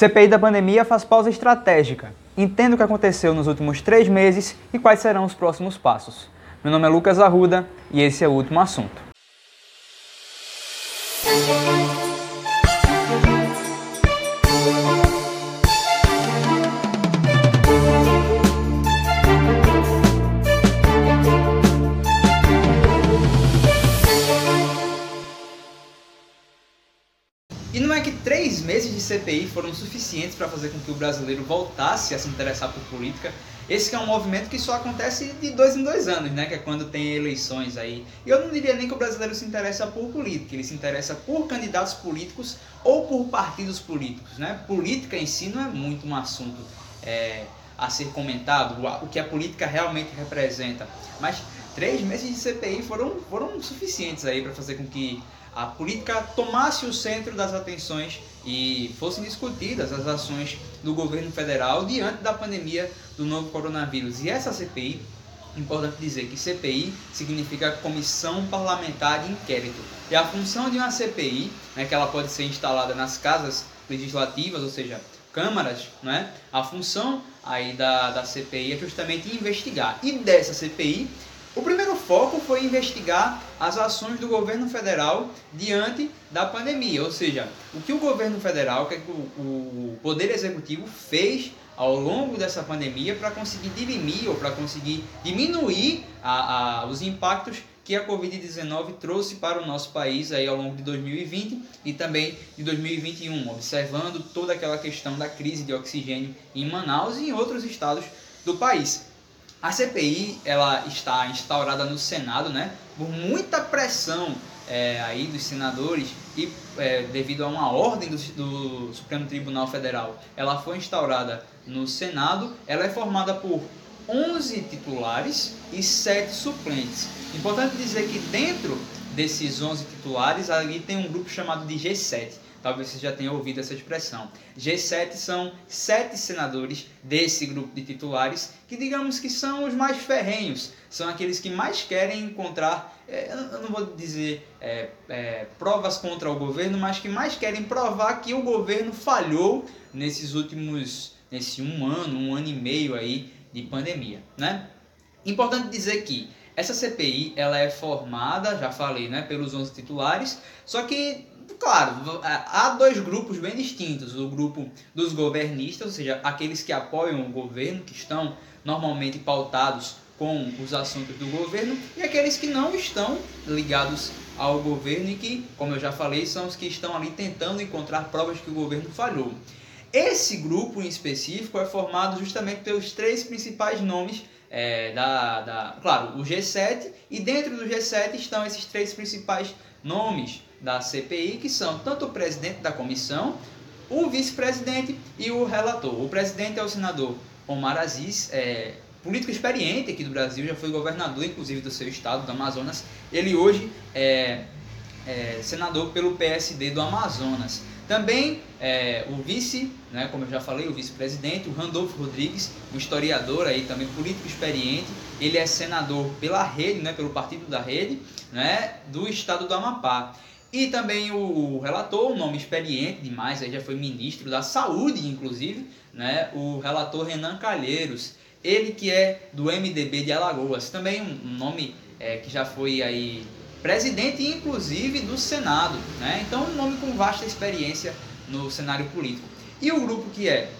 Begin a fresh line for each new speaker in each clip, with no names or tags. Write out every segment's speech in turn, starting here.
CPI da pandemia faz pausa estratégica. Entenda o que aconteceu nos últimos três meses e quais serão os próximos passos. Meu nome é Lucas Arruda e esse é o último assunto. Três meses de CPI foram suficientes para fazer com que o brasileiro voltasse a se interessar por política. Esse é um movimento que só acontece de dois em dois anos, né? Que é quando tem eleições aí. E eu não diria nem que o brasileiro se interessa por política, ele se interessa por candidatos políticos ou por partidos políticos, né? Política em si não é muito um assunto é, a ser comentado, o que a política realmente representa. Mas três meses de CPI foram, foram suficientes aí para fazer com que a política tomasse o centro das atenções e fossem discutidas as ações do governo federal diante da pandemia do novo coronavírus. E essa CPI, importante dizer que CPI significa Comissão Parlamentar de Inquérito. E a função de uma CPI, né, que ela pode ser instalada nas casas legislativas, ou seja, câmaras, né, a função aí da, da CPI é justamente investigar. E dessa CPI o primeiro foco foi investigar as ações do governo federal diante da pandemia, ou seja, o que o governo federal, o o Poder Executivo fez ao longo dessa pandemia para conseguir dirimir ou para conseguir diminuir a, a, os impactos que a Covid-19 trouxe para o nosso país aí ao longo de 2020 e também de 2021, observando toda aquela questão da crise de oxigênio em Manaus e em outros estados do país. A CPI ela está instaurada no Senado, né? Por muita pressão é, aí dos senadores e é, devido a uma ordem do, do, Supremo Tribunal Federal, ela foi instaurada no Senado. Ela é formada por 11 titulares e 7 suplentes. Importante dizer que dentro desses 11 titulares ali tem um grupo chamado de G7 Talvez você já tenha ouvido essa expressão. G7 são sete senadores desse grupo de titulares que, digamos que são os mais ferrenhos, são aqueles que mais querem encontrar, é, eu não vou dizer é, é, provas contra o governo, mas que mais querem provar que o governo falhou nesses últimos, nesse um ano, um ano e meio aí de pandemia, né? Importante dizer que essa CPI ela é formada, já falei, né, pelos 11 titulares, só que claro, há dois grupos bem distintos. O grupo dos governistas, ou seja, aqueles que apoiam o governo, que estão normalmente pautados com os assuntos do governo, e aqueles que não estão ligados ao governo e que, como eu já falei, são os que estão ali tentando encontrar provas que o governo falhou. Esse grupo em específico é formado justamente pelos três principais nomes é, da, da. Claro, o G7, e dentro do G7 estão esses três principais nomes da CPI, que são tanto o presidente da comissão, o vice-presidente e o relator. O presidente é o senador Omar Aziz, é, político experiente aqui do Brasil, já foi governador, inclusive, do seu estado, do Amazonas. Ele hoje é, é senador pelo PSD do Amazonas. Também é, o vice, né, como eu já falei, o vice-presidente, o Randolfo Rodrigues, um historiador aí também político experiente, ele é senador pela rede, né, pelo partido da rede, né, do estado do Amapá. E também o, o relator, um nome experiente demais, aí já foi ministro da Saúde, inclusive, né, o relator Renan Calheiros, ele que é do MDB de Alagoas, também um, nome é, que já foi aí presidente, inclusive, do Senado. Né? Então, um nome com vasta experiência no cenário político. E o grupo que é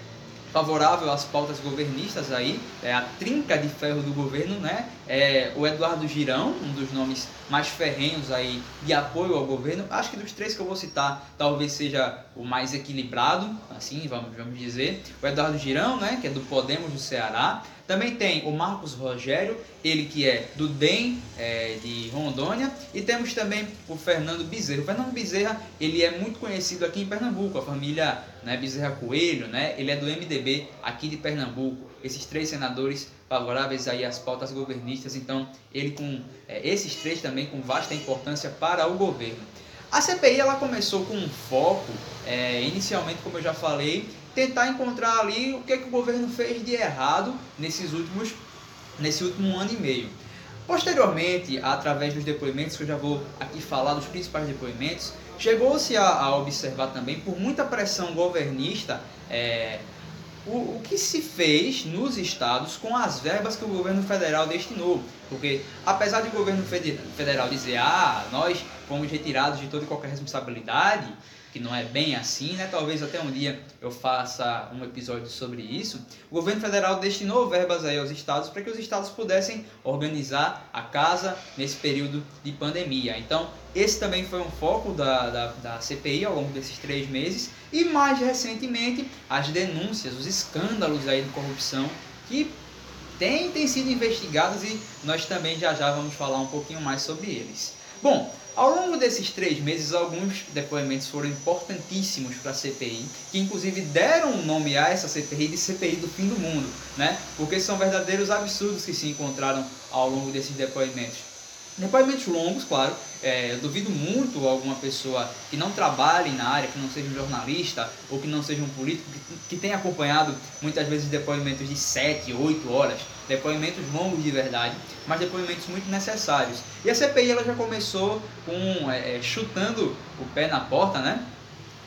favorável às pautas governistas aí, é a trinca de ferro do governo, né? É o Eduardo Girão, um dos nomes mais ferrenhos aí de apoio ao governo. Acho que dos três que eu vou citar, talvez seja o mais equilibrado, assim, vamos, vamos dizer. O Eduardo Girão, né, que é do Podemos do Ceará. Também tem o Marcos Rogério, ele que é do DEM é, de Rondônia. E temos também o Fernando Bezerra. O Fernando Bezerra, ele é muito conhecido aqui em Pernambuco, a família né, Bezerra Coelho, né? Ele é do MDB aqui de Pernambuco. Esses três senadores favoráveis aí às pautas governistas, então ele com é, esses três também com vasta importância para o governo. A CPI ela começou com um foco, é, inicialmente, como eu já falei, tentar encontrar ali o que, é que o governo fez de errado nesses últimos, nesse último ano e meio. Posteriormente, através dos depoimentos, que eu já vou aqui falar dos principais depoimentos, Chegou-se a, a, observar também, por muita pressão governista, é, o, o que se fez nos estados com as verbas que o governo federal destinou. Porque, apesar de o governo federal dizer, ah, nós fomos retirados de toda e qualquer responsabilidade, que não é bem assim, né? Talvez até um dia eu faça um episódio sobre isso. O governo federal destinou verbas aí aos estados para que os estados pudessem organizar a casa nesse período de pandemia. Então, esse também foi um foco da, da, da CPI ao longo desses três meses. E mais recentemente, as denúncias, os escândalos aí de corrupção que têm, têm sido investigados e nós também já já vamos falar um pouquinho mais sobre eles. Bom, ao longo desses três meses, alguns depoimentos foram importantíssimos para a CPI, que inclusive deram o nome a essa CPI de CPI do fim do mundo, né? porque são verdadeiros absurdos que se encontraram ao longo desses depoimentos. Depoimentos longos, claro. É, eu duvido muito alguma pessoa que não trabalhe na área, que não seja um jornalista ou que não seja um político, que, que tenha acompanhado muitas vezes depoimentos de 7, 8 horas, depoimentos longos de verdade, mas depoimentos muito necessários. E a CPI ela já começou com é, é, chutando o pé na porta, né?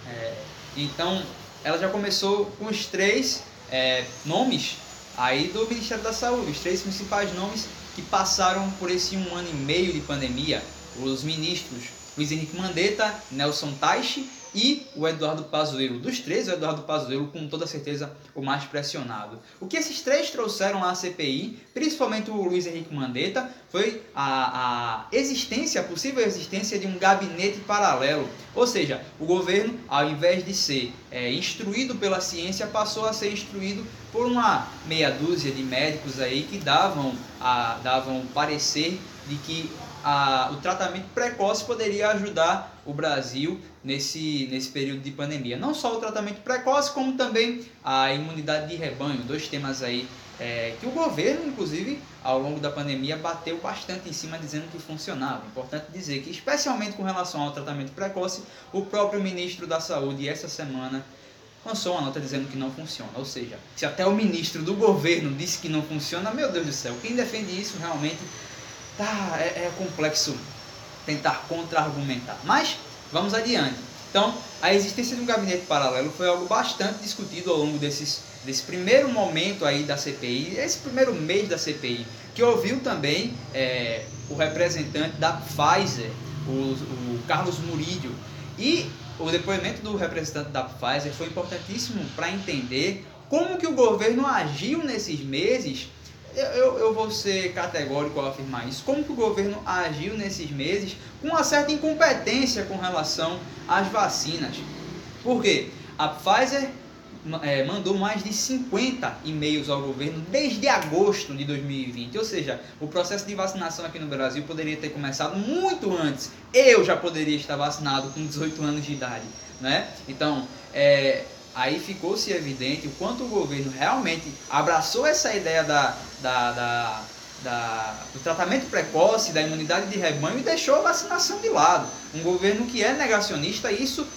É, então ela já começou com os três é, nomes aí do Ministério da Saúde, os três principais nomes que passaram por esse um ano e meio de pandemia, os ministros Luiz Henrique Mandetta, Nelson Taixe e o Eduardo Pazuello. Dos três, o Eduardo Pazuello, com toda certeza, o mais pressionado. O que esses três trouxeram à CPI, principalmente o Luiz Henrique Mandetta, foi a, a existência, a possível existência de um gabinete paralelo. Ou seja, o governo, ao invés de ser é, instruído pela ciência, passou a ser instruído por uma meia dúzia de médicos aí que davam, a, davam parecer de que a, o tratamento precoce poderia ajudar o Brasil nesse, nesse período de pandemia. Não só o tratamento precoce, como também a imunidade de rebanho, dois temas aí é, que o governo, inclusive, ao longo da pandemia, bateu bastante em cima dizendo que funcionava. Importante dizer que, especialmente com relação ao tratamento precoce, o próprio ministro da Saúde, essa semana, lançou uma nota dizendo que não funciona. Ou seja, se até o ministro do governo disse que não funciona, meu Deus do céu, quem defende isso realmente tá, é, é complexo tentar contra-argumentar. Mas vamos adiante. Então, a existência de um gabinete paralelo foi algo bastante discutido ao longo desses, desse primeiro momento aí da CPI, esse primeiro mês da CPI, que ouviu também é, o representante da Pfizer, o, o Carlos Murídio. E o depoimento do representante da Pfizer foi importantíssimo para entender como que o governo agiu nesses meses eu, eu vou ser categórico ao afirmar isso. Como que o governo agiu nesses meses com uma certa incompetência com relação às vacinas? Por quê? A Pfizer é, mandou mais de 50 e-mails ao governo desde agosto de 2020. Ou seja, o processo de vacinação aqui no Brasil poderia ter começado muito antes. Eu já poderia estar vacinado com 18 anos de idade. Né? Então, é, aí ficou-se evidente o quanto o governo realmente abraçou essa ideia da, da, da, da, do tratamento precoce, da imunidade de rebanho e deixou a vacinação de lado. Um governo que é negacionista, isso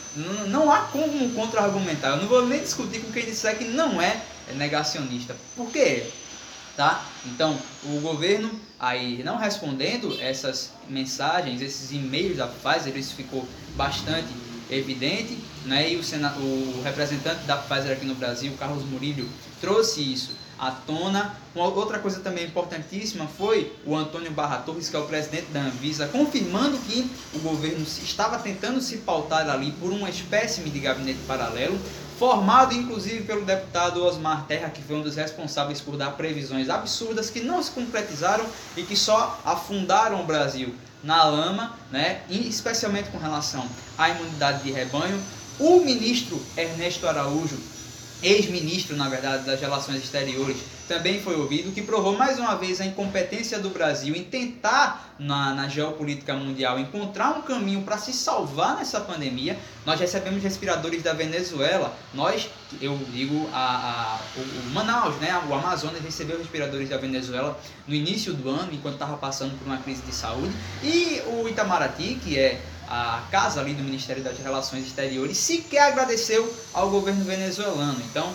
não há como contra-argumentar. Eu não vou nem discutir com quem disser que não é negacionista. Por quê? Tá? Então, o governo aí não respondendo essas mensagens, esses e-mails da Pfizer, isso ficou bastante evidente, né? e o, sena, o representante da Pfizer aqui no Brasil, Carlos Murillo, trouxe isso à tona. Uma outra coisa também importantíssima foi o Antônio Barra Torres, que é o presidente da Anvisa, confirmando que o governo estava tentando se pautar ali por uma espécime de gabinete paralelo, formado inclusive pelo deputado Osmar Terra, que foi um dos responsáveis por dar previsões absurdas que não se concretizaram e que só afundaram o Brasil na lama, né? E especialmente com relação à imunidade de rebanho. O ministro Ernesto Araújo, ex-ministro, na verdade, das Relações Exteriores, também foi ouvido, que provou mais uma vez a incompetência do Brasil em tentar, na, na geopolítica mundial, encontrar um caminho para se salvar nessa pandemia. Nós recebemos respiradores da Venezuela, nós, eu digo, a, a o, o, Manaus, né, o Amazonas recebeu respiradores da Venezuela no início do ano, enquanto estava passando por uma crise de saúde, e o Itamaraty, que é a casa ali do Ministério das Relações Exteriores, sequer agradeceu ao governo venezuelano. Então,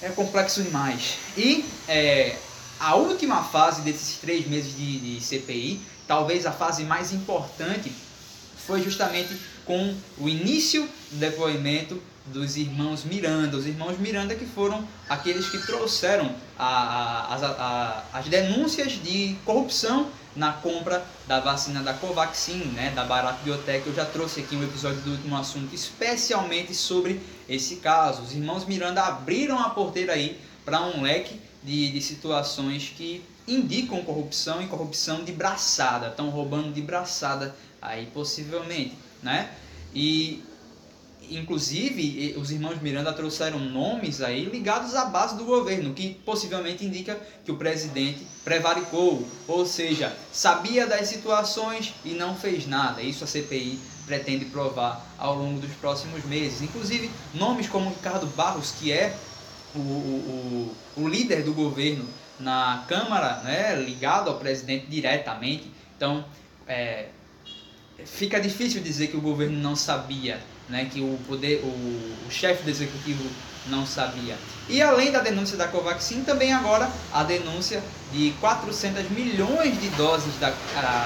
é complexo demais. E é, a última fase desses três meses de, de CPI, talvez a fase mais importante, foi justamente com o início do depoimento dos irmãos Miranda. Os irmãos Miranda que foram aqueles que trouxeram a, a, a, as denúncias de corrupção na compra da vacina da Covaxin, né, da Barato Biotech. Eu já trouxe aqui um episódio do último assunto especialmente sobre esse caso. Os irmãos Miranda abriram a porteira aí para um leque de, de situações que indicam corrupção e corrupção de braçada, estão roubando de braçada aí possivelmente, né? E inclusive os irmãos Miranda trouxeram nomes aí ligados à base do governo, que possivelmente indica que o presidente prevaricou, ou seja, sabia das situações e não fez nada. Isso a CPI pretende provar ao longo dos próximos meses. Inclusive nomes como Ricardo Barros, que é o, o, o líder do governo na Câmara, né, ligado ao presidente diretamente. Então, é, fica difícil dizer que o governo não sabia, né, que o poder, o, o chefe do executivo não sabia. E além da denúncia da Covaxin, também agora a denúncia de 400 milhões de doses da,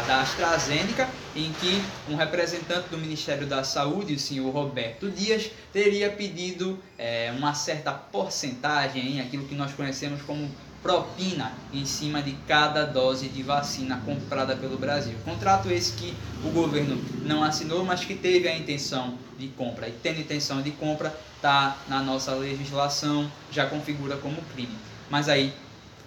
da AstraZeneca, em que um representante do Ministério da Saúde, o senhor Roberto Dias, teria pedido é, uma certa porcentagem, aquilo que nós conhecemos como propina em cima de cada dose de vacina comprada pelo Brasil. Contrato esse que o governo não assinou, mas que teve a intenção de compra. E tendo intenção de compra, está na nossa legislação, já configura como crime. Mas aí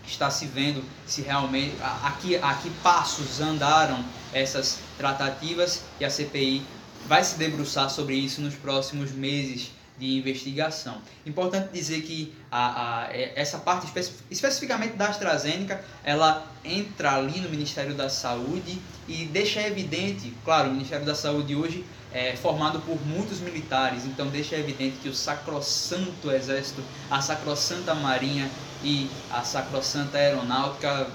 está se vendo se realmente a, que, a que passos andaram essas tratativas e a CPI vai se debruçar sobre isso nos próximos meses de investigação. Importante dizer que a, a, é, essa parte especi especificamente da AstraZeneca, ela entra ali no Ministério da Saúde e deixa evidente, claro, o Ministério da Saúde hoje é formado por muitos militares, então deixa evidente que o sacrossanto Exército, a sacrossanta Marinha e a sacrossanta Aeronáutica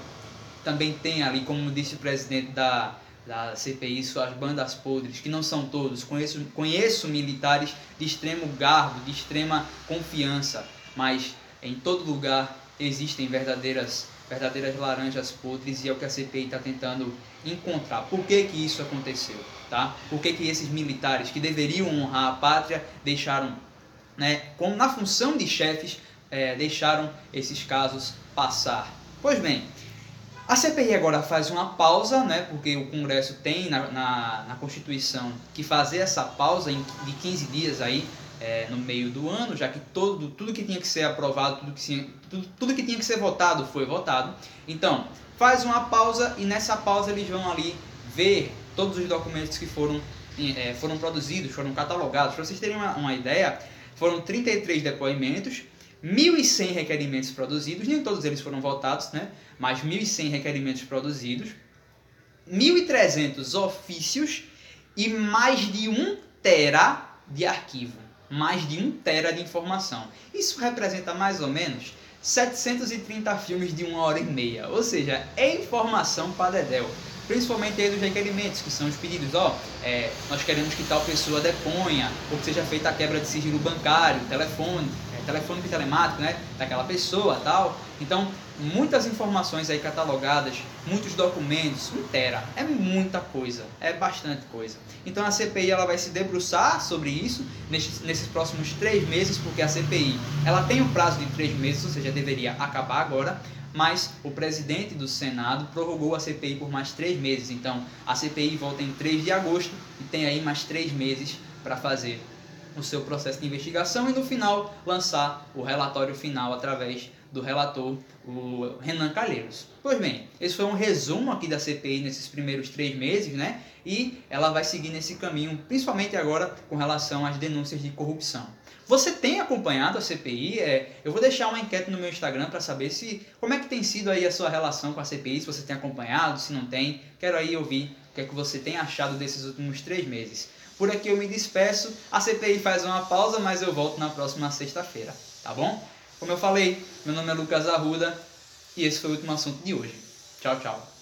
também tem ali, como disse o presidente da da CPI, suas bandas podres, que não são todos, conheço, conheço militares de extremo garbo, de extrema confiança, mas em todo lugar existem verdadeiras, verdadeiras laranjas podres e é o que a CPI está tentando encontrar. Por que, que isso aconteceu? Tá? Por que, que esses militares que deveriam honrar a pátria deixaram, né, como na função de chefes, é, deixaram esses casos passar? Pois bem, a CPI agora faz uma pausa, né, porque o Congresso tem na, na, na Constituição que fazer essa pausa em, de 15 dias aí, é, no meio do ano, já que todo, tudo que tinha que ser aprovado, tudo que, tudo, tudo que tinha que ser votado foi votado. Então, faz uma pausa e nessa pausa eles vão ali ver todos os documentos que foram, é, foram produzidos, foram catalogados. Para vocês terem uma, uma ideia, foram 33 depoimentos, 1.100 requerimentos produzidos, nem todos eles foram votados, né? mais 1.100 requerimentos produzidos, 1.300 ofícios e mais de 1 tera de arquivo, mais de 1 tera de informação. Isso representa mais ou menos 730 filmes de uma hora e meia, ou seja, é informação para dedéu. Principalmente aí dos requerimentos, que são os pedidos, ó, é, nós queremos que tal pessoa deponha, ou que seja feita a quebra de sigilo bancário, telefone, é, telefone telemático, né, daquela pessoa, tal. Então, muitas informações aí catalogadas, muitos documentos, um é muita coisa, é bastante coisa. Então a CPI ela vai se debruçar sobre isso nesses, nesses próximos três meses, porque a CPI ela tem um prazo de três meses, ou seja, deveria acabar agora, mas o presidente do Senado prorrogou a CPI por mais três meses. Então a CPI volta em 3 de agosto e tem aí mais três meses para fazer o seu processo de investigação e no final lançar o relatório final através do relator, o Renan Calheiros. Pois bem, esse foi um resumo aqui da CPI nesses primeiros três meses, né? E ela vai seguir nesse caminho, principalmente agora com relação às denúncias de corrupção. Você tem acompanhado a CPI? É, eu vou deixar uma enquete no meu Instagram para saber se como é que tem sido aí a sua relação com a CPI, se você tem acompanhado, se não tem. Quero aí ouvir o que é que você tem achado desses últimos três meses. Por aqui eu me despeço. A CPI faz uma pausa, mas eu volto na próxima sexta-feira, tá bom? Como eu falei, meu nome é Lucas Arruda e esse foi o último assunto de hoje. Tchau, tchau.